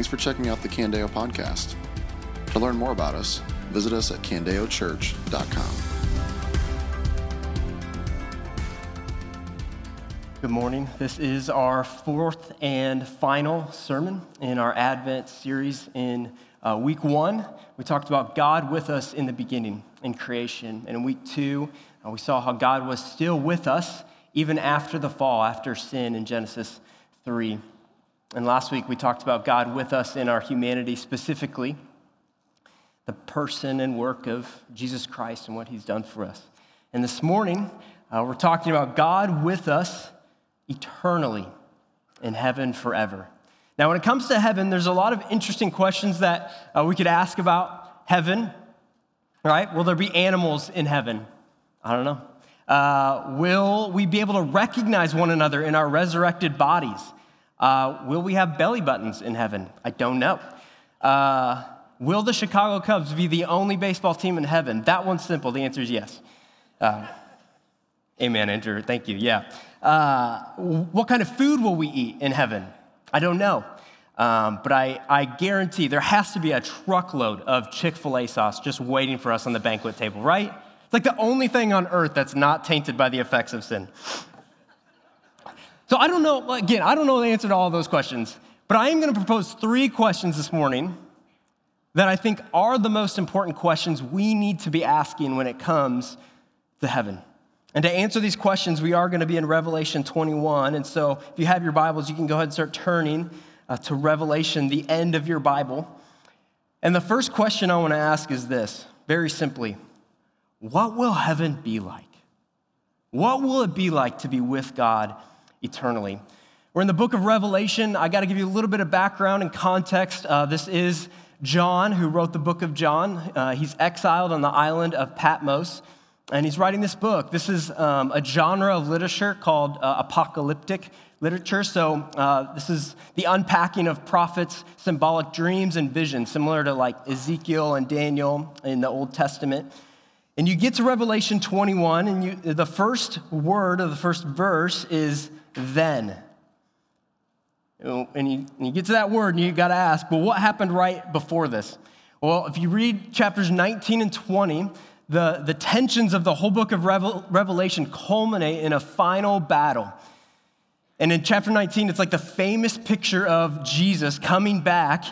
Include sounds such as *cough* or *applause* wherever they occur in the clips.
Thanks for checking out the Candeo podcast. To learn more about us, visit us at candeochurch.com. Good morning. This is our fourth and final sermon in our Advent series. In uh, week one, we talked about God with us in the beginning, in creation. And in week two, uh, we saw how God was still with us even after the fall, after sin in Genesis 3. And last week, we talked about God with us in our humanity, specifically the person and work of Jesus Christ and what he's done for us. And this morning, uh, we're talking about God with us eternally in heaven forever. Now, when it comes to heaven, there's a lot of interesting questions that uh, we could ask about heaven, right? Will there be animals in heaven? I don't know. Uh, will we be able to recognize one another in our resurrected bodies? Uh, will we have belly buttons in heaven? I don't know. Uh, will the Chicago Cubs be the only baseball team in heaven? That one's simple. The answer is yes. Uh, amen, Andrew. Thank you. Yeah. Uh, what kind of food will we eat in heaven? I don't know. Um, but I, I guarantee there has to be a truckload of Chick fil A sauce just waiting for us on the banquet table, right? It's like the only thing on earth that's not tainted by the effects of sin. So I don't know, again, I don't know the answer to all those questions, but I am going to propose three questions this morning that I think are the most important questions we need to be asking when it comes to heaven. And to answer these questions, we are going to be in Revelation 21. And so if you have your Bibles, you can go ahead and start turning uh, to Revelation, the end of your Bible. And the first question I want to ask is this very simply What will heaven be like? What will it be like to be with God eternally? We're in the book of Revelation. I got to give you a little bit of background and context. Uh, this is John, who wrote the book of John. Uh, he's exiled on the island of Patmos and he's writing this book. This is um, a genre of literature called uh, apocalyptic literature. So, uh, this is the unpacking of prophets' symbolic dreams and visions, similar to like Ezekiel and Daniel in the Old Testament. And you get to Revelation 21, and you, the first word of the first verse is then. And you, you get to that word, and you got to ask, well, what happened right before this? Well, if you read chapters 19 and 20, the, the tensions of the whole book of Revel, Revelation culminate in a final battle. And in chapter 19, it's like the famous picture of Jesus coming back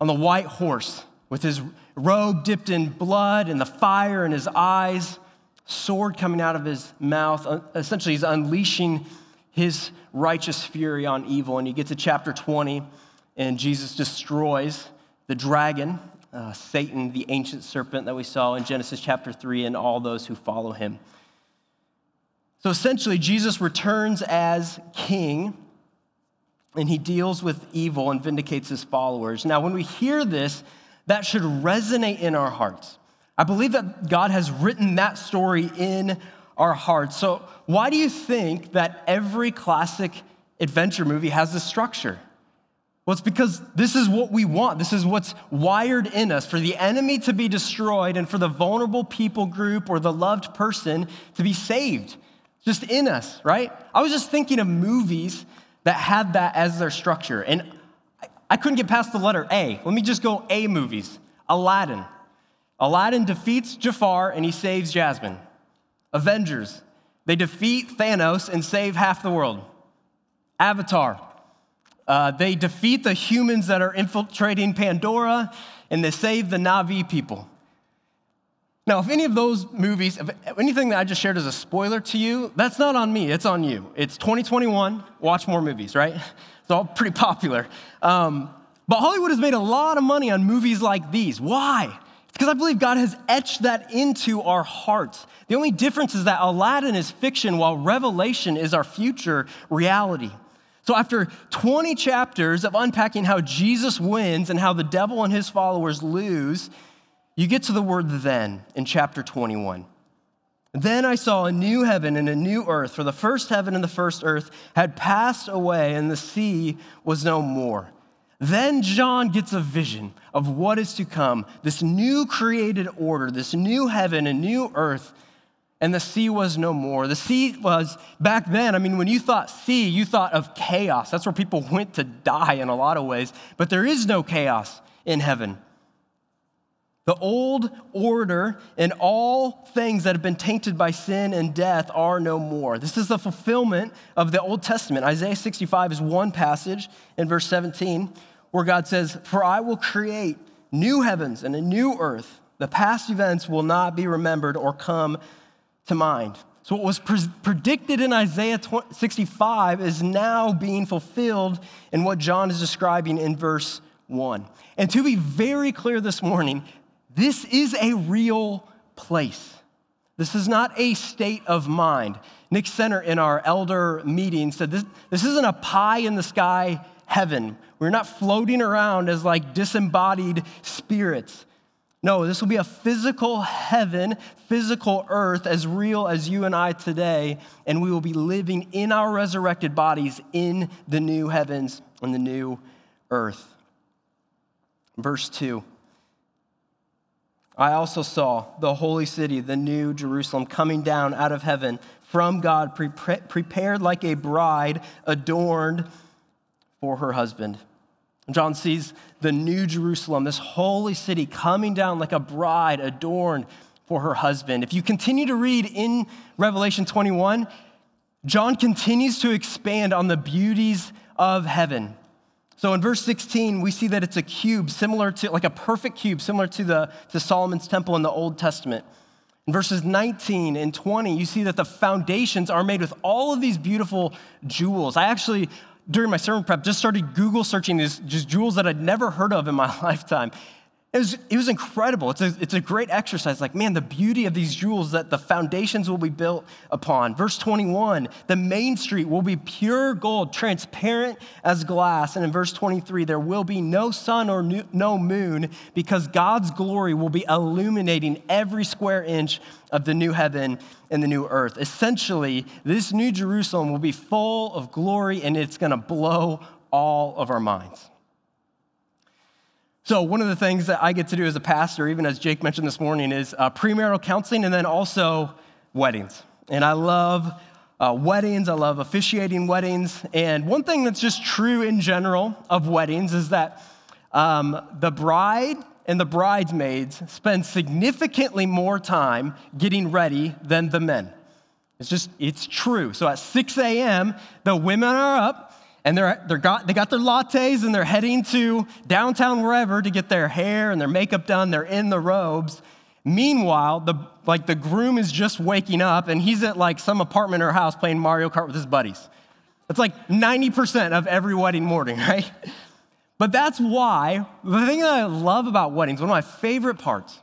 on the white horse with his robe dipped in blood and the fire in his eyes, sword coming out of his mouth. Essentially, he's unleashing his righteous fury on evil. And you get to chapter 20, and Jesus destroys the dragon uh, Satan, the ancient serpent that we saw in Genesis chapter 3, and all those who follow him. So essentially, Jesus returns as king and he deals with evil and vindicates his followers. Now, when we hear this, that should resonate in our hearts. I believe that God has written that story in our hearts. So, why do you think that every classic adventure movie has this structure? Well, it's because this is what we want. This is what's wired in us for the enemy to be destroyed and for the vulnerable people group or the loved person to be saved. Just in us, right? I was just thinking of movies that had that as their structure. And I couldn't get past the letter A. Let me just go A movies. Aladdin. Aladdin defeats Jafar and he saves Jasmine. Avengers. They defeat Thanos and save half the world. Avatar. Uh, they defeat the humans that are infiltrating Pandora, and they save the Na'vi people. Now, if any of those movies, anything that I just shared is a spoiler to you, that's not on me, it's on you. It's 2021, watch more movies, right? *laughs* It's all pretty popular. Um, but Hollywood has made a lot of money on movies like these. Why? Because I believe God has etched that into our hearts. The only difference is that Aladdin is fiction while Revelation is our future reality. So, after 20 chapters of unpacking how Jesus wins and how the devil and his followers lose, you get to the word then in chapter 21. Then I saw a new heaven and a new earth, for the first heaven and the first earth had passed away, and the sea was no more. Then John gets a vision of what is to come this new created order, this new heaven and new earth. and the sea was no more. The sea was back then, I mean, when you thought sea, you thought of chaos. That's where people *laughs* went to die in a lot of ways. But there is no chaos in heaven. The old order and all things that have been tainted by sin and death are no more. This is the fulfillment of the Old Testament. Isaiah 65 is one passage in verse 17 where God says, For I will create new heavens and a new earth. The past events will not be remembered or come to mind. So, what was pre- predicted in Isaiah 65 is now being fulfilled in what John is describing in verse 1. And to be very clear this morning, this is a real place. This is not a state of mind. Nick Center in our elder meeting said this, this isn't a pie in the sky heaven. We're not floating around as like disembodied spirits. No, this will be a physical heaven, physical earth, as real as you and I today, and we will be living in our resurrected bodies in the new heavens and the new earth. Verse 2 I also saw the holy city, the new Jerusalem, coming down out of heaven from God, pre- prepared like a bride adorned for her husband. John sees the new Jerusalem, this holy city, coming down like a bride adorned for her husband. If you continue to read in Revelation 21, John continues to expand on the beauties of heaven. So in verse 16, we see that it's a cube similar to, like a perfect cube, similar to, the, to Solomon's temple in the Old Testament. In verses 19 and 20, you see that the foundations are made with all of these beautiful jewels. I actually, during my sermon prep, just started Google searching these just jewels that I'd never heard of in my *laughs* lifetime. It was, it was incredible. It's a, it's a great exercise. Like, man, the beauty of these jewels that the foundations will be built upon. Verse 21, the main street will be pure gold, transparent as glass. And in verse 23, there will be no sun or no moon because God's glory will be illuminating every square inch of the new heaven and the new earth. Essentially, this new Jerusalem will be full of glory and it's going to blow all of our minds. So, one of the things that I get to do as a pastor, even as Jake mentioned this morning, is uh, premarital counseling and then also weddings. And I love uh, weddings, I love officiating weddings. And one thing that's just true in general of weddings is that um, the bride and the bridesmaids spend significantly more time getting ready than the men. It's just, it's true. So at 6 a.m., the women are up and they're, they're got, they got their lattes and they're heading to downtown wherever to get their hair and their makeup done. They're in the robes. Meanwhile, the, like the groom is just waking up and he's at like some apartment or house playing Mario Kart with his buddies. It's like 90% of every wedding morning, *laughs* right? But that's why the thing that I love about weddings, one of my favorite parts,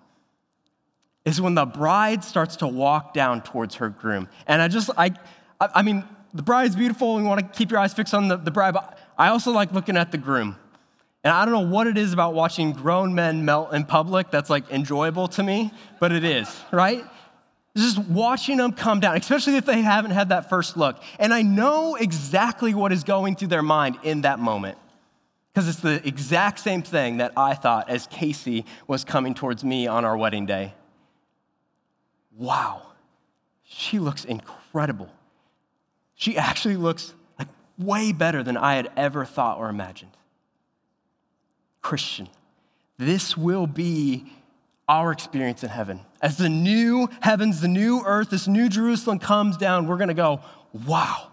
is when the bride starts to walk down towards her groom. And I just, I, I mean, the bride's beautiful. We want to keep your eyes fixed on the, the bride. But I also like looking at the groom. And I don't know what it is about watching grown men melt in public that's like enjoyable to me, but it is, right? Just watching them come down, especially if they haven't had that first look. And I know exactly what is going through their mind in that moment. Because it's the exact same thing that I thought as Casey was coming towards me on our wedding day. Wow, she looks incredible. She actually looks like way better than I had ever thought or imagined. Christian, this will be our experience in heaven. As the new heavens, the new earth, this new Jerusalem comes down, we're gonna go, wow,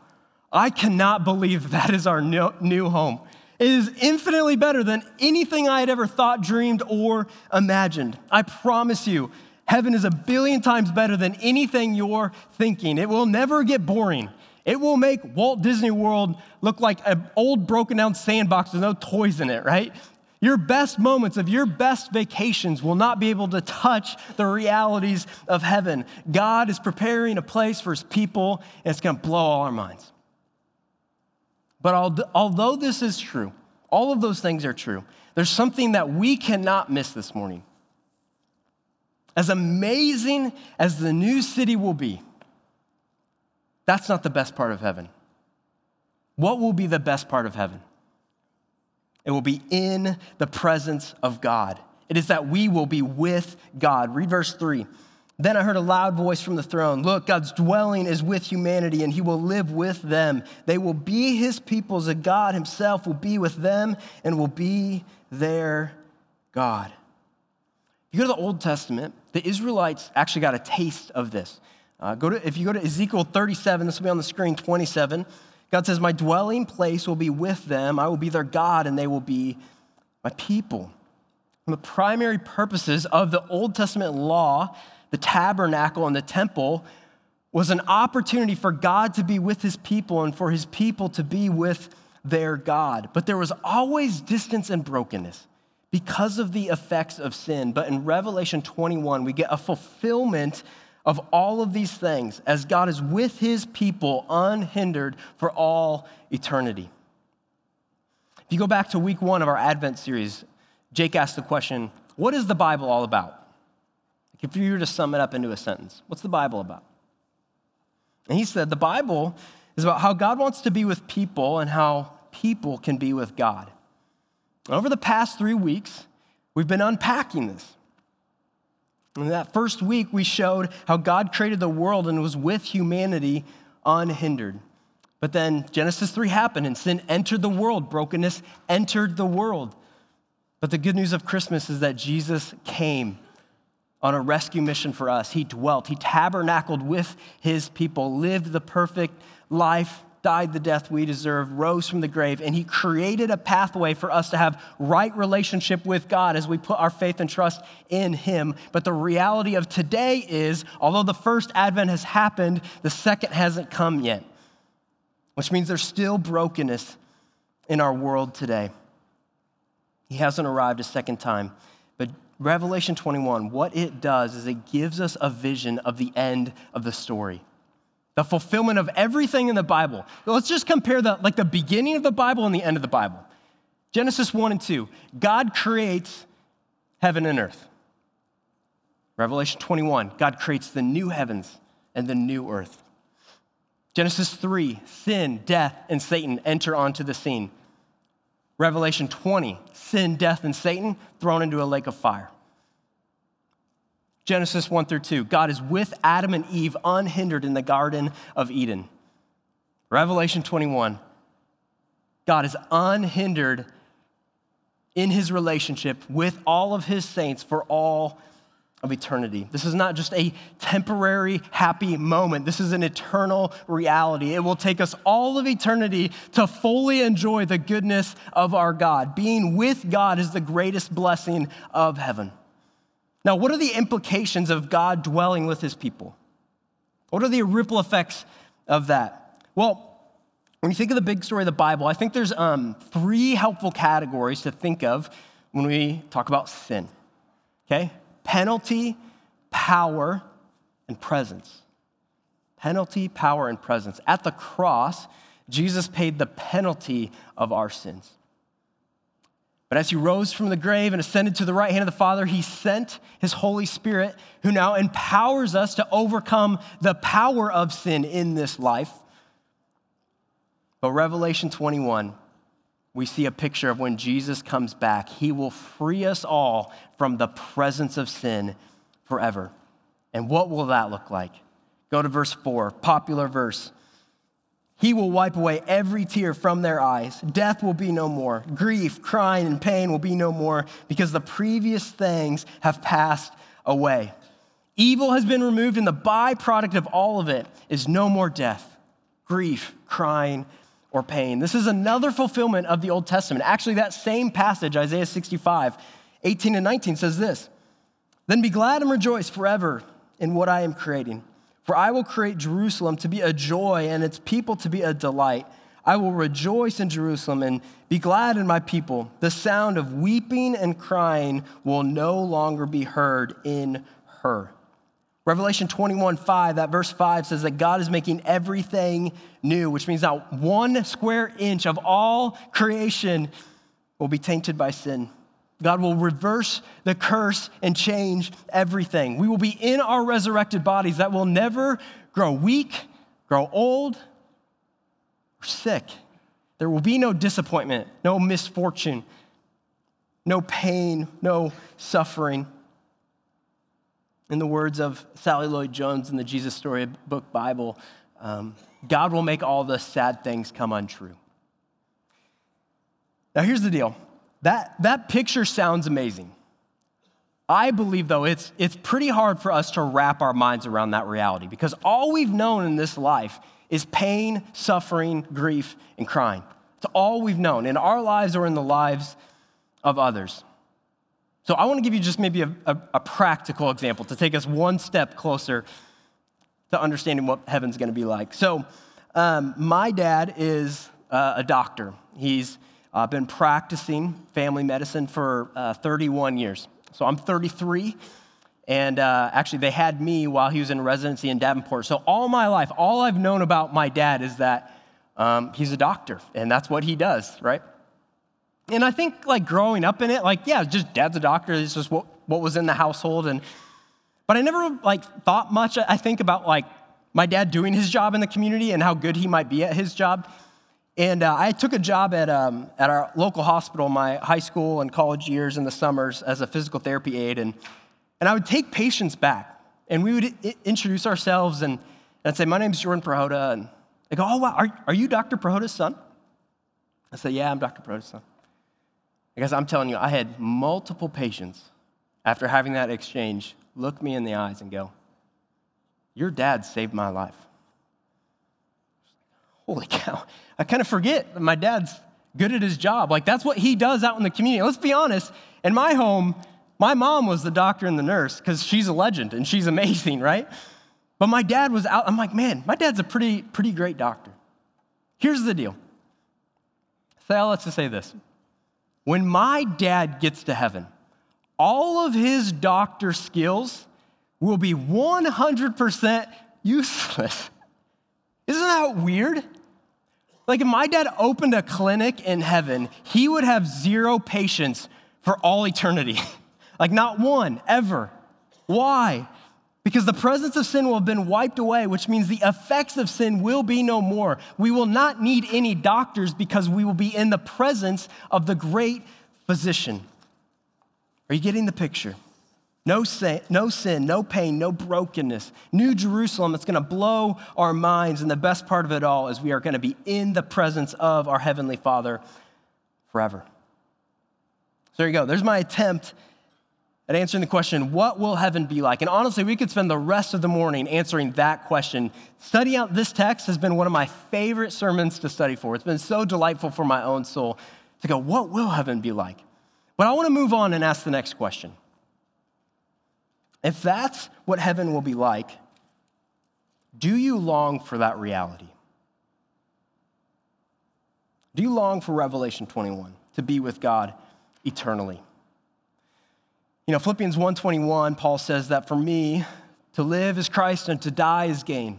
I cannot believe that is our new home. It is infinitely better than anything I had ever thought, dreamed, or imagined. I promise you, heaven is a billion times better than anything you're thinking. It will never get boring. It will make Walt Disney World look like an old broken down sandbox with no toys in it, right? Your best moments of your best vacations will not be able to touch the realities of heaven. God is preparing a place for his people, and it's going to blow all our minds. But although this is true, all of those things are true, there's something that we cannot miss this morning. As amazing as the new city will be, that's not the best part of heaven. What will be the best part of heaven? It will be in the presence of God. It is that we will be with God. Read verse 3. Then I heard a loud voice from the throne Look, God's dwelling is with humanity, and he will live with them. They will be his people, as God himself will be with them and will be their God. If you go to the Old Testament, the Israelites actually got a taste of this. Uh, go to, if you go to Ezekiel 37, this will be on the screen, 27, God says, My dwelling place will be with them. I will be their God, and they will be my people. The primary purposes of the Old Testament law the tabernacle and the temple was an opportunity for God to be with his people and for his people to be with their God. But there was always distance and brokenness because of the effects of sin. But in Revelation 21, we get a fulfillment of all of these things as God is with his people unhindered for all eternity. If you go back to week one of our Advent series, Jake asked the question What is the Bible all about? If you were to sum it up into a sentence, what's the Bible about? And he said, The Bible is about how God wants to be with people and how people can be with God. Over the past three weeks, we've been unpacking this. In that first week, we showed how God created the world and was with humanity unhindered. But then Genesis 3 happened and sin entered the world, brokenness entered the world. But the good news of Christmas is that Jesus came on a rescue mission for us. He dwelt, he tabernacled with his people, lived the perfect life, died the death we deserve, rose from the grave, and he created a pathway for us to have right relationship with God as we put our faith and trust in him. But the reality of today is, although the first advent has happened, the second hasn't come yet, which means there's still brokenness in our world today. He hasn't arrived a second time. But Revelation 21, what it does is it gives us a vision of the end of the story. The fulfillment of everything in the Bible. Let's just compare the like the beginning of the Bible and the end of the Bible. Genesis 1 and 2. God creates heaven and earth. Revelation 21, God creates the new heavens and the new earth. Genesis 3, sin, death, and Satan enter onto the scene. Revelation 20, sin, death, and Satan thrown into a lake of fire. Genesis 1 through 2, God is with Adam and Eve unhindered in the Garden of Eden. Revelation 21, God is unhindered in his relationship with all of his saints for all of eternity. This is not just a temporary happy moment. This is an eternal reality. It will take us all of eternity to fully enjoy the goodness of our God. Being with God is the greatest blessing of heaven. Now, what are the implications of God dwelling with his people? What are the ripple effects of that? Well, when you think of the big story of the Bible, I think there's um, three helpful categories to think of when we talk about sin. Okay? penalty, power, and presence. Penalty, power, and presence. At the cross, Jesus paid the penalty of our sins. But as he rose from the grave and ascended to the right hand of the Father, he sent his Holy Spirit, who now empowers us to overcome the power of sin in this life. But Revelation 21 we see a picture of when Jesus comes back, he will free us all from the presence of sin forever. And what will that look like? Go to verse 4, popular verse. He will wipe away every tear from their eyes. Death will be no more. Grief, crying, and pain will be no more because the previous things have passed away. Evil has been removed, and the byproduct of all of it is no more death, grief, crying, or pain. This is another fulfillment of the Old Testament. Actually, that same passage, Isaiah 65, 18 and 19, says this Then be glad and rejoice forever in what I am creating. For I will create Jerusalem to be a joy and its people to be a delight. I will rejoice in Jerusalem and be glad in my people. The sound of weeping and crying will no longer be heard in her. Revelation 21 5, that verse 5 says that God is making everything new, which means not one square inch of all creation will be tainted by sin. God will reverse the curse and change everything. We will be in our resurrected bodies that will never grow weak, grow old, or sick. There will be no disappointment, no misfortune, no pain, no suffering. In the words of Sally Lloyd Jones in the Jesus Story Book Bible, um, God will make all the sad things come untrue. Now, here's the deal that, that picture sounds amazing. I believe, though, it's, it's pretty hard for us to wrap our minds around that reality because all we've known in this life is pain, suffering, grief, and crying. It's all we've known in our lives or in the lives of others. So I want to give you just maybe a, a, a practical example to take us one step closer to understanding what heaven's going to be like. So um, my dad is uh, a doctor. He's uh, been practicing family medicine for uh, 31 years. So I'm 33. And uh, actually, they had me while he was in residency in Davenport. So, all my life, all I've known about my dad is that um, he's a doctor, and that's what he does, right? And I think, like, growing up in it, like, yeah, just dad's a doctor. It's just what, what was in the household. And, but I never, like, thought much, I think, about, like, my dad doing his job in the community and how good he might be at his job. And uh, I took a job at, um, at our local hospital my high school and college years in the summers as a physical therapy aide. And, and I would take patients back, and we would I- introduce ourselves, and, and I'd say, My name's Jordan Prohoda. And they go, Oh, wow, are, are you Dr. Prohoda's son? I say, Yeah, I'm Dr. Prohoda's son. Because I'm telling you, I had multiple patients after having that exchange look me in the eyes and go, Your dad saved my life holy *laughs* cow, I kind of forget my dad's good at his job. Like, that's what he does out in the community. Let's be honest, in my home, my mom was the doctor and the nurse because she's a legend and she's *laughs* amazing, right? But my dad was out. I'm like, man, my dad's a pretty, pretty great doctor. Here's the deal. So let's just say this. When my dad gets to heaven, all of his doctor skills will be 100% useless. Isn't that weird? Like, if my dad opened a clinic in heaven, he would have zero patients for all eternity. *laughs* like, not one, ever. Why? Because the presence of sin will have been wiped away, which means the effects of sin will be no more. We will not need any doctors because we will be in the presence of the great physician. Are you getting the picture? No sin, no sin, no pain, no brokenness. New Jerusalem, it's going to blow our minds. And the best part of it all is we are going to be in the presence of our Heavenly Father forever. So there you go. There's my attempt at answering the question, what will heaven be like? And honestly, we could spend the rest of the morning answering that question. Studying out this text has been one of my favorite sermons to study for. It's been so delightful for my own soul to go, what will heaven be like? But I want to move on and ask the next question. If that's what heaven will be like, do you long for that reality? Do you long for Revelation 21 to be with God eternally? You know, Philippians 1:21, Paul says that for me to live is Christ and to die is gain.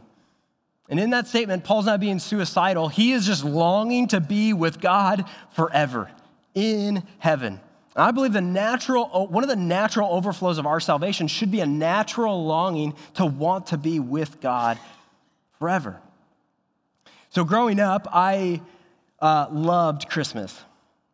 And in that statement, Paul's not being suicidal. He is just longing to be with God forever in heaven. I believe the natural, one of the natural overflows of our salvation should be a natural longing to want to be with God forever. So, growing up, I uh, loved Christmas.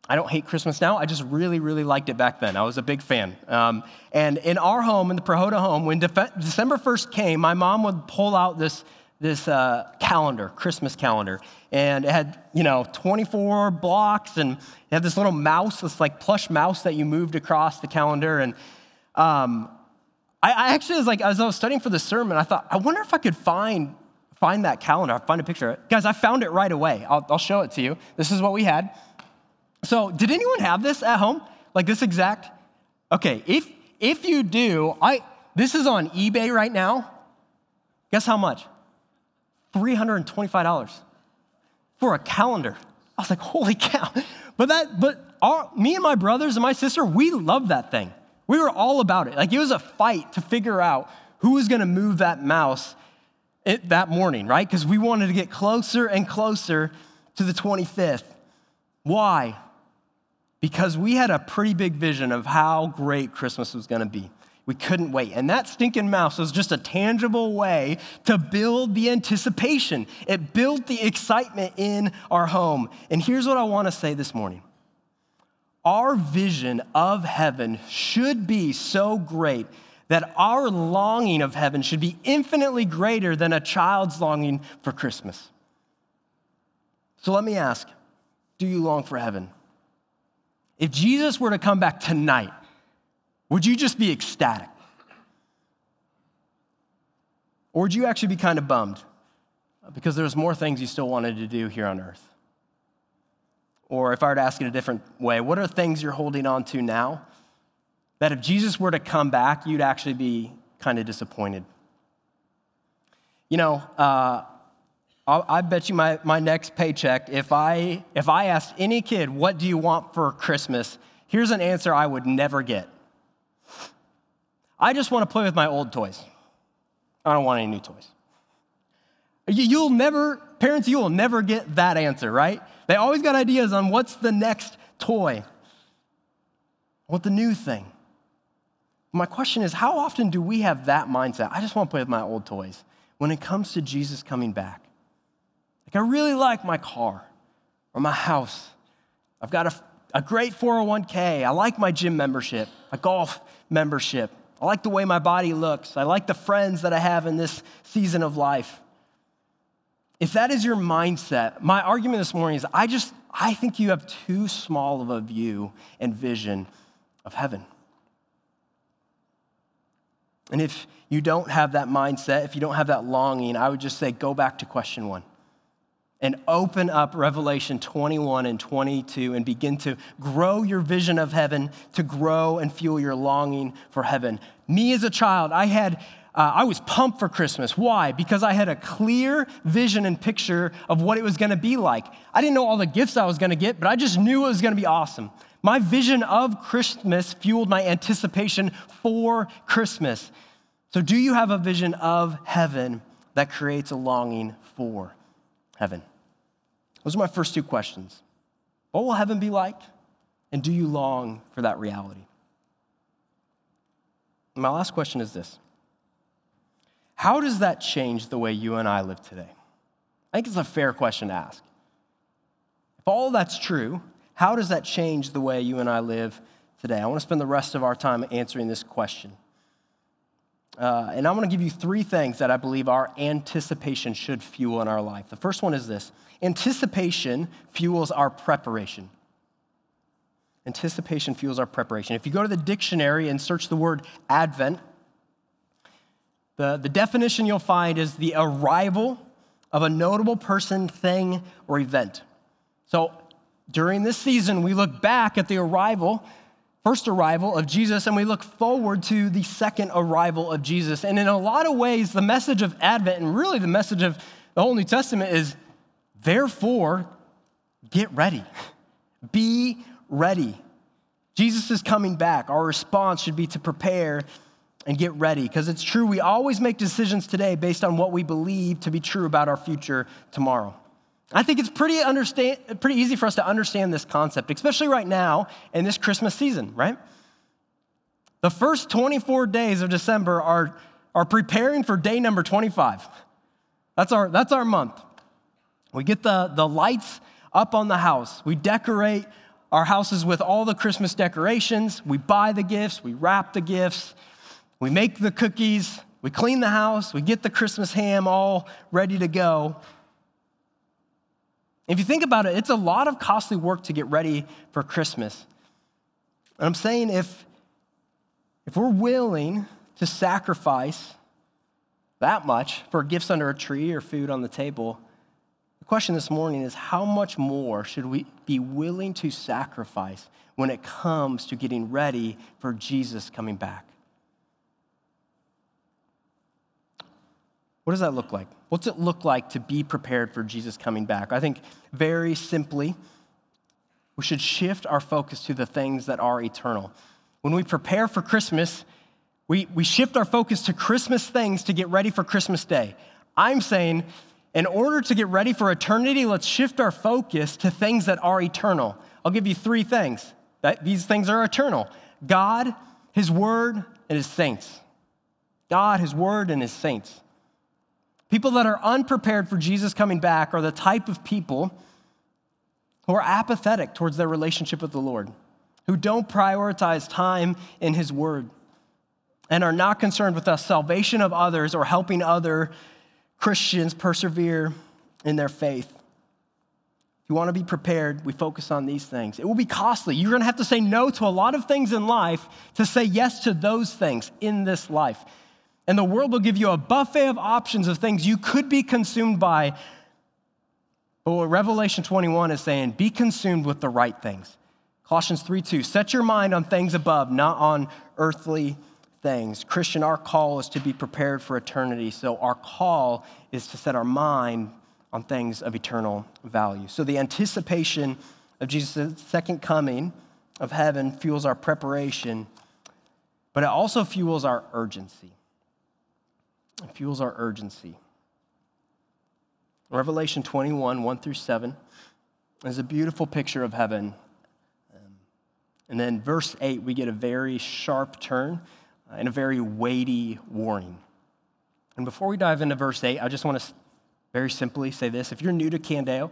I don't hate Christmas now. I just really, really liked it back then. I was a big fan. Um, and in our home, in the Prohoda home, when December 1st came, my mom would pull out this this uh, calendar, Christmas calendar, and it had, you know, 24 blocks, and it had this little mouse, this like plush mouse that you moved across the calendar. And um, I, I, actually was like, as I was studying for the sermon, I thought, I wonder if I could find find that calendar, find a picture. Guys, I found it right away. I'll, I'll show it to you. This is what we had. So, did anyone have this at home? Like this exact? Okay, if if you do, I this is on eBay right now. Guess how much? $325 for a calendar. I was like, holy cow. But that, but me and my brothers and my sister, we loved that thing. We were all about it. Like it was a fight to figure out who was gonna move that mouse it, that morning, right? Because we wanted to get closer and closer to the 25th. Why? Because we had a pretty big vision of how great Christmas was gonna be. We couldn't wait. And that stinking mouse was just a tangible way to build the anticipation. It built the excitement in our home. And here's what I want to say this morning our vision of heaven should be so great that our longing of heaven should be infinitely greater than a child's longing for Christmas. So let me ask do you long for heaven? If Jesus were to come back tonight, would you just be ecstatic? Or would you actually be kind of bummed because there's more things you still wanted to do here on earth? Or if I were to ask it a different way, what are things you're holding on to now that if Jesus were to come back, you'd actually be kind of disappointed? You know, uh, I bet you my, my next paycheck, if I, if I asked any kid, what do you want for Christmas? Here's an answer I would never get. I just want to play with my old toys. I don't want any new toys. You'll never, parents, you will never get that answer, right? They always got ideas on what's the next toy, what the new thing. My question is how often do we have that mindset? I just want to play with my old toys when it comes to Jesus coming back. Like, I really like my car or my house. I've got a, a great 401k. I like my gym membership, a golf membership. I like the way my body looks. I like the friends that I have in this season of life. If that is your mindset, my argument this morning is I just, I think you have too small of a view and vision of heaven. And if you don't have that mindset, if you don't have that longing, I would just say go back to question one and open up Revelation 21 and 22 and begin to grow your vision of heaven, to grow and fuel your longing for heaven. Me as a child, I had uh, I was pumped for Christmas. Why? Because I had a clear vision and picture of what it was going to be like. I didn't know all the gifts I was going to get, but I just knew it was going to be awesome. My vision of Christmas fueled my anticipation for Christmas. So, do you have a vision of heaven that creates a longing for heaven? Those are my first two questions. What will heaven be like? And do you long for that reality? my last question is this how does that change the way you and I live today? I think it's a fair question to ask. If all that's true, how does that change the way you and I live today? I want to spend the rest of our time answering this question. Uh, and I want to give you three things that I believe our anticipation should fuel in our life. The first one is this anticipation fuels our preparation. Anticipation fuels our preparation. If you go to the dictionary and search the word Advent, the, the definition you'll find is the arrival of a notable person, thing, or event. So during this season, we look back at the arrival, first arrival of Jesus, and we look forward to the second arrival of Jesus. And in a lot of ways, the message of Advent and really the message of the whole New Testament is therefore, get ready. Be ready. Jesus is coming back. Our response should be to prepare and get ready because it's true we always make decisions today based on what we believe to be true about our future tomorrow i think it's pretty, understand, pretty easy for us to understand this concept especially right now in this christmas season right? The first 24 days of december are, are preparing for day number 25 that's our, that's our month. We get the, the lights up on the house. We decorate our houses with all the christmas decorations. We buy the gifts we wrap the gifts we make the cookies, we clean the house, we get the Christmas ham all ready to go. If you think about it, it's a lot of costly work to get ready for Christmas. And I'm saying if, if we're willing to sacrifice that much for gifts under a tree or food on the table, the question this morning is how much more should we be willing to sacrifice when it comes to getting ready for Jesus coming back? What does that look like? What's it look like to be prepared for Jesus coming back? I think very simply, we should shift our focus to the things that are eternal. When we prepare for Christmas, we, we shift our focus to Christmas things to get ready for Christmas Day. I'm saying, in order to get ready for eternity, let's shift our focus to things that are eternal. I'll give you three things that these things are eternal God, His Word, and His saints. God, His Word, and His saints. People that are unprepared for Jesus coming back are the type of people who are apathetic towards their relationship with the Lord, who don't prioritize time in His Word. and are not concerned with the salvation of others or helping other Christians persevere in their faith. If you want to be prepared, we focus on these things. It will be costly. You're going to have to say no to a lot of things in life to say yes to those things in this life. And the world will give you a buffet of options of things you could be consumed by. But what Revelation 21 is saying, be consumed with the right things. Colossians 3 2, set your mind on things above, not on earthly things. Christian, our call is to be prepared for eternity. So our call is to set our mind on things of eternal value. So the anticipation of Jesus' second coming of heaven fuels our preparation, but it also fuels our urgency. It fuels our urgency. Revelation 21, 1 through 7, is a beautiful picture of heaven. And then verse 8, we get a very sharp turn and a very weighty warning. And before we dive into verse 8, I just want to very simply say this. If you're new to Candeo,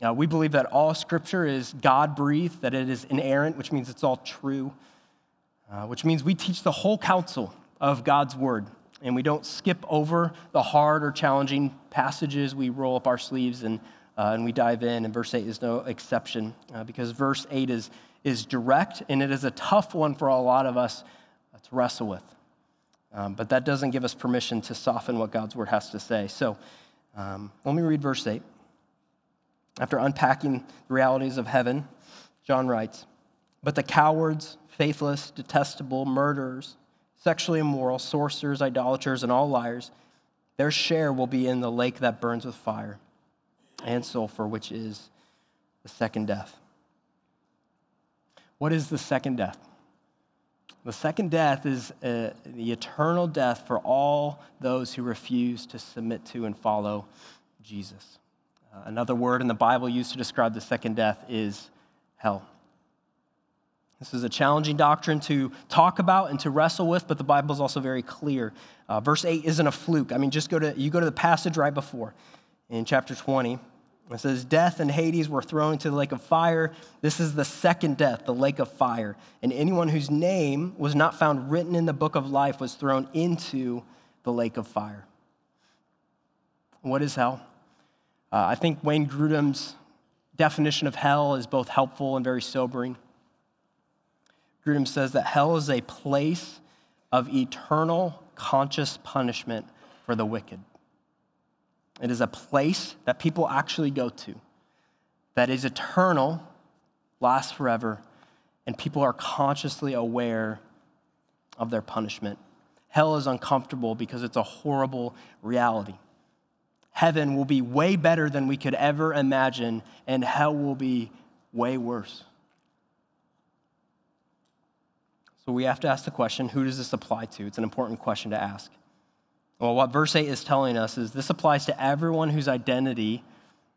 uh, we believe that all scripture is God breathed, that it is inerrant, which means it's all true, uh, which means we teach the whole counsel of God's word. And we don't skip over the hard or challenging passages. We roll up our sleeves and, uh, and we dive in, and verse 8 is no exception uh, because verse 8 is, is direct and it is a tough one for a lot of us to wrestle with. Um, but that doesn't give us permission to soften what God's word has to say. So um, let me read verse 8. After unpacking the realities of heaven, John writes, But the cowards, faithless, detestable, murderers, sexually immoral, sorcerers, idolaters, and all liars, their share will be in the lake that burns with fire and sulfur, which is the second death. What is the second death? The second death is uh, the eternal death for all those who refuse to submit to and follow Jesus. Uh, another word in the Bible used to describe the second death is hell. This is a challenging doctrine to talk about and to wrestle with, but the Bible is also very clear. Uh, verse 8 isn't a fluke. I mean, just go to, you go to the passage right before in chapter 20. It says, Death and Hades were thrown into the lake of fire. This is the second death, the lake of fire. And anyone whose name was not found written in the book of life was thrown into the lake of fire. What is hell? Uh, I think Wayne Grudem's definition of hell is both helpful and very sobering. Grudem says that hell is a place of eternal conscious punishment for the wicked. It is a place that people actually go to that is eternal, lasts forever, and people are consciously aware of their punishment. Hell is uncomfortable because it's a horrible reality. Heaven will be way better than we could ever imagine, and hell will be way worse. So we have to ask the question who does this apply to? It's an important question to ask. Well, what verse 8 is telling us is this applies to everyone whose identity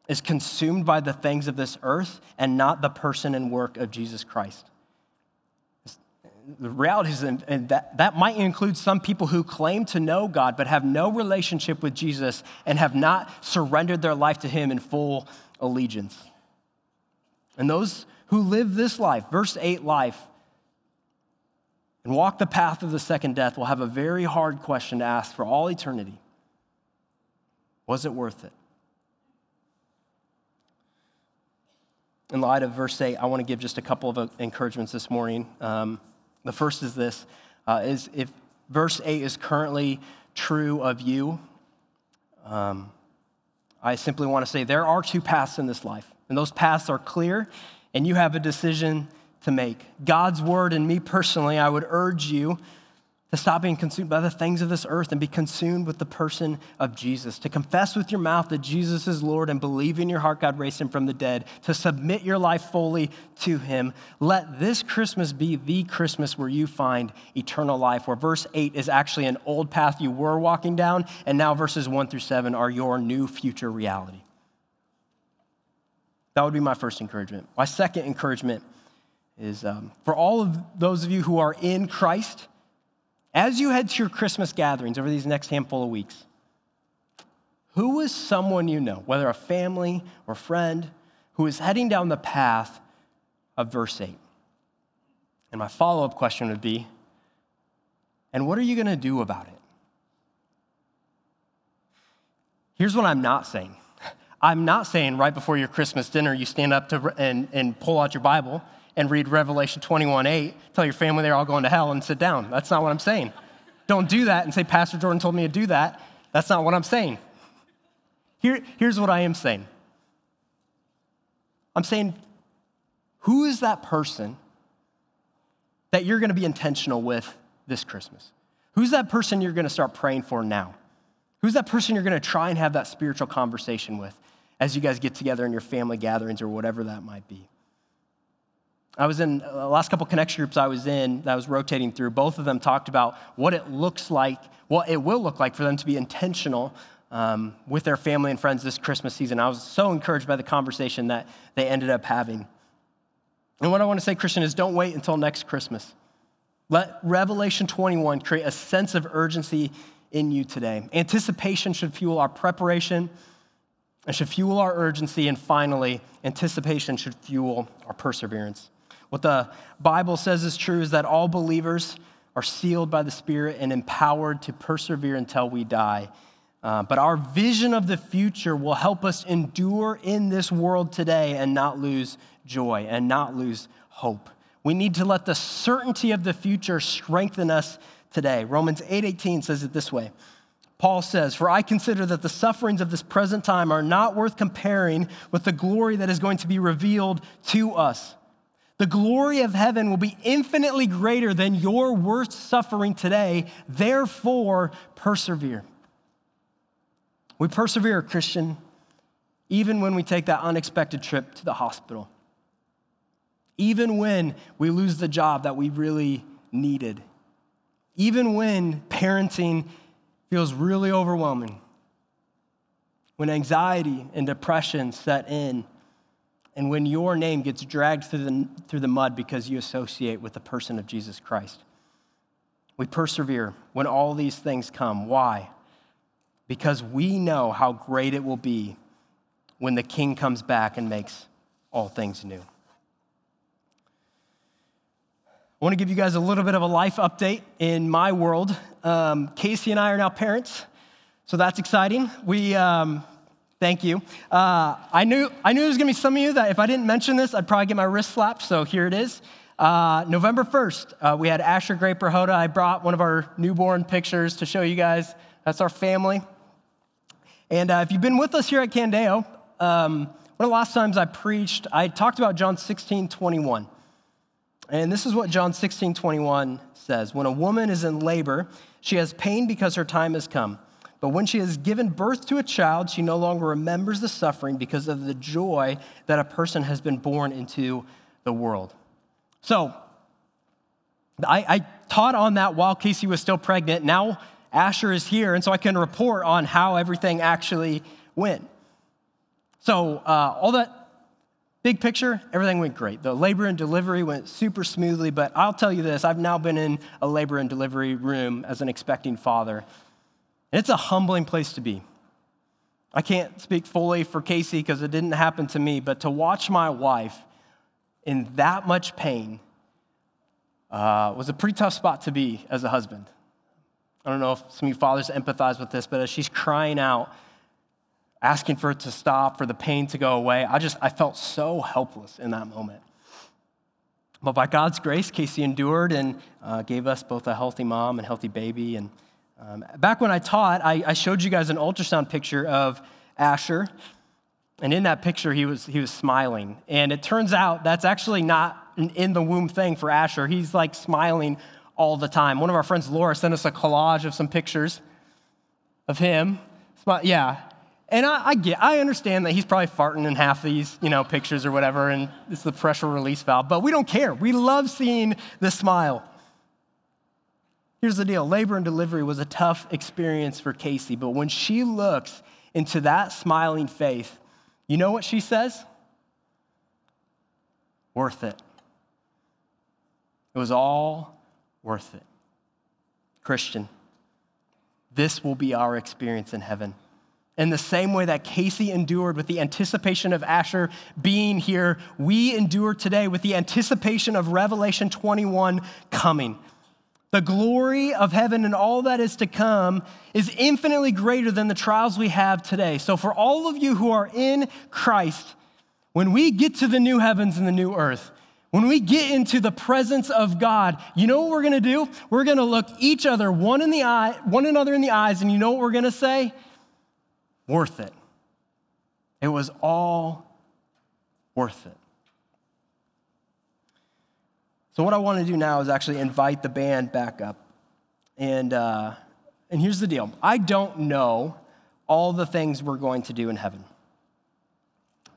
is consumed by the things of this earth and not the person and work of Jesus Christ. The reality is that, that might include some people who claim to know God but have no relationship with Jesus and have not surrendered their life to Him in full allegiance. And those who live this life, verse 8 life, and walk the path of the second death will have a very hard question to ask for all eternity Was it worth it? In light of verse 8, I want to give just a couple of encouragements this morning. Um, the first is this uh, is if verse 8 is currently true of you, um, I simply want to say there are two paths in this life, and those paths are clear, and you have a decision to make. God's word and me personally, I would urge you to stop being consumed by the things of this earth and be consumed with the person of Jesus, to confess with your mouth that Jesus is Lord and believe in your heart God raised him from the dead, to submit your life fully to him. Let this Christmas be the Christmas where you find eternal life, where verse 8 is actually an old path you were walking down, and now verses 1 through 7 are your new future reality. That would be my first encouragement. My second encouragement is um, for all of those of you who are in Christ, as you head to your Christmas gatherings over these next handful of weeks, who is someone you know, whether a family or friend, who is heading down the path of verse 8? And my follow up question would be And what are you going to do about it? Here's what I'm not saying I'm not saying right before your Christmas dinner you stand up to, and, and pull out your Bible and read Revelation 21 8, tell your family they're all going to hell and sit down. That's not what I'm saying. Don't do that and say, Pastor Jordan told me to do that. That's not what I'm saying. Here, here's what I am saying I'm saying, who is that person that you're going to be intentional with this Christmas? Who's that person you're going to start praying for now? Who's that person you're going to try and have that spiritual conversation with as you guys get together in your family gatherings or whatever that might be? I was in the last couple connection groups I was in that I was rotating through. Both of them talked about what it looks like, what it will look like for them to be intentional um, with their family and friends this Christmas season. I was so encouraged by the conversation that they ended up having. And what I want to say, Christian, is don't wait until next Christmas. Let Revelation 21 create a sense of urgency in you today. Anticipation should fuel our preparation, it should fuel our urgency, and finally, anticipation should fuel our perseverance. What the Bible says is true is that all believers are sealed by the Spirit and empowered to persevere until we die. Uh, but our vision of the future will help us endure in this world today and not lose joy and not lose hope. We need to let the certainty of the future strengthen us today. Romans 8:18 says it this way. Paul says, "For I consider that the sufferings of this present time are not worth comparing with the glory that is going to be revealed to us." The glory of heaven will be infinitely greater than your worst suffering today. Therefore, persevere. We persevere, Christian, even when we take that unexpected trip to the hospital, even when we lose the job that we really needed, even when parenting feels really overwhelming, when anxiety and depression set in, and when your name gets dragged through the, through the mud because you associate with the person of Jesus Christ. We persevere when all these things come. Why? because we know how great it will be when the king comes back and makes all things new. I want to give you guys a little bit of a life update in my world. Um, Casey and I are now parents, so that's exciting. We, um, thank you. Uh, I knew I knew there was going to be some of you that if I didn't mention this, I'd probably get my wrist slapped. So here it is. Uh, November 1st, uh, we had Asher Great Hoda. I brought one of our newborn pictures to show you guys. That's our family. And uh, if you've been with us here at Candeo, um, one of the last times I preached, I talked about John 16, 21. And this is what John 16, 21 says When a woman is in labor, she has pain because her time has come. But when she has given birth to a child, she no longer remembers the suffering because of the joy that a person has been born into the world. So, I, I taught on that while Casey was still pregnant. Now Asher is here, and so I can report on how everything actually went. So, uh, all that big picture, everything went great. The labor and delivery went super smoothly, but I'll tell you this I've now been in a labor and delivery room as an expecting father, and it's a humbling place to be. I can't speak fully for Casey because it didn't happen to me, but to watch my wife in that much pain uh, was a pretty tough spot to be as a husband. I don't know if some of you fathers empathize with this, but as she's crying out, asking for it to stop, for the pain to go away, I just, I felt so helpless in that moment. But by God's grace, Casey endured and uh, gave us both a healthy mom and healthy baby. And um, back when I taught, I, I showed you guys an ultrasound picture of Asher. And in that picture, he was, he was smiling. And it turns out that's actually not an in the womb thing for Asher. He's like smiling all the time. One of our friends, Laura, sent us a collage of some pictures of him. Yeah. And I, I, get, I understand that he's probably farting in half these, you know, pictures or whatever, and it's the pressure release valve. But we don't care. We love seeing the smile. Here's the deal: labor and delivery was a tough experience for Casey, but when she looks into that smiling face, you know what she says? Worth it. It was all worth it. Christian, this will be our experience in heaven. In the same way that Casey endured with the anticipation of Asher being here, we endure today with the anticipation of Revelation 21 coming. The glory of heaven and all that is to come is infinitely greater than the trials we have today. So, for all of you who are in Christ, when we get to the new heavens and the new earth, when we get into the presence of God, you know what we're to do? We're to look each other one in the eye, one another in the eyes, and you know what we're to say? Worth it. It was all worth it. So, what I want to do now is actually invite the band back up. And, uh, and here's the deal I don't know all the things we're going to do in heaven.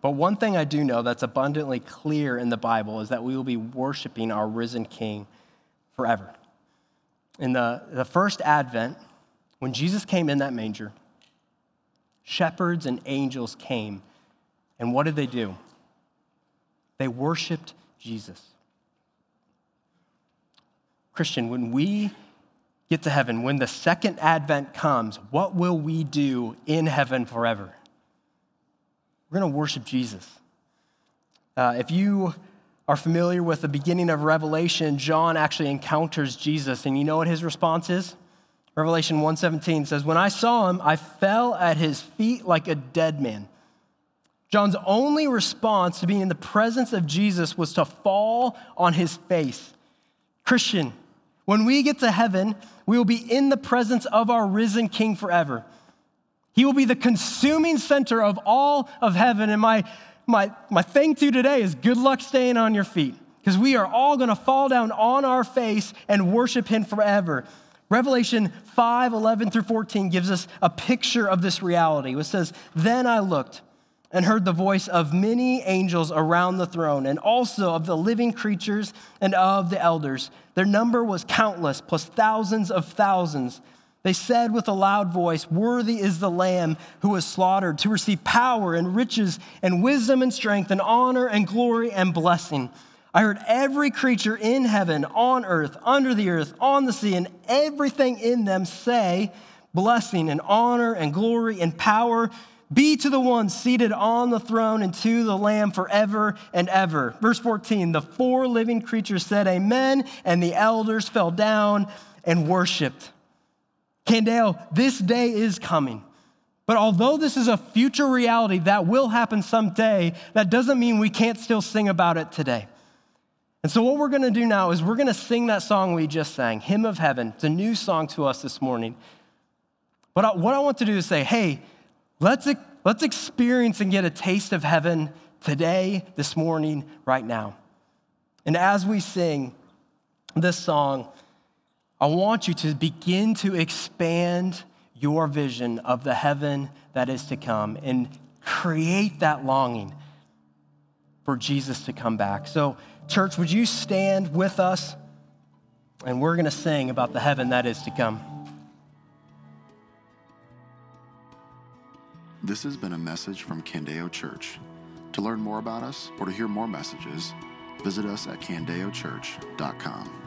But one thing I do know that's abundantly clear in the Bible is that we will be worshiping our risen King forever. In the, the first advent, when Jesus came in that manger, shepherds and angels came. And what did they do? They worshiped Jesus. Christian, when we get to heaven, when the second advent comes, what will we do in heaven forever? We're going to worship Jesus. Uh, if you are familiar with the beginning of Revelation, John actually encounters Jesus, and you know what his response is? Revelation 1:17 says, "When I saw him, I fell at his feet like a dead man." John's only response to being in the presence of Jesus was to fall on his face. Christian, when we get to heaven, we will be in the presence of our risen King forever. He will be the consuming center of all of heaven. And my, my, my thing to you today is good luck staying on your feet because we are all going to fall down on our face and worship him forever. Revelation 5 11 through 14 gives us a picture of this reality. It says, Then I looked and heard the voice of many angels around the throne, and also of the living creatures and of the elders. Their number was countless, plus thousands of thousands. They said with a loud voice, Worthy is the Lamb who was slaughtered to receive power and riches and wisdom and strength and honor and glory and blessing. I heard every creature in heaven, on earth, under the earth, on the sea, and everything in them say, Blessing and honor and glory and power be to the one seated on the throne and to the Lamb forever and ever. Verse 14 The four living creatures said, Amen, and the elders fell down and worshiped. Candeo, this day is coming. But although this is a future reality that will happen someday, that doesn't mean we can't still sing about it today. And so, what we're going to do now is we're going to sing that song we just sang, Hymn of Heaven. It's a new song to us this morning. But what I want to do is say, hey, Let's, let's experience and get a taste of heaven today, this morning, right now. And as we sing this song, I want you to begin to expand your vision of the heaven that is to come and create that longing for Jesus to come back. So, church, would you stand with us? And we're going to sing about the heaven that is to come. This has been a message from Candeo Church. To learn more about us or to hear more messages, visit us at candeochurch.com.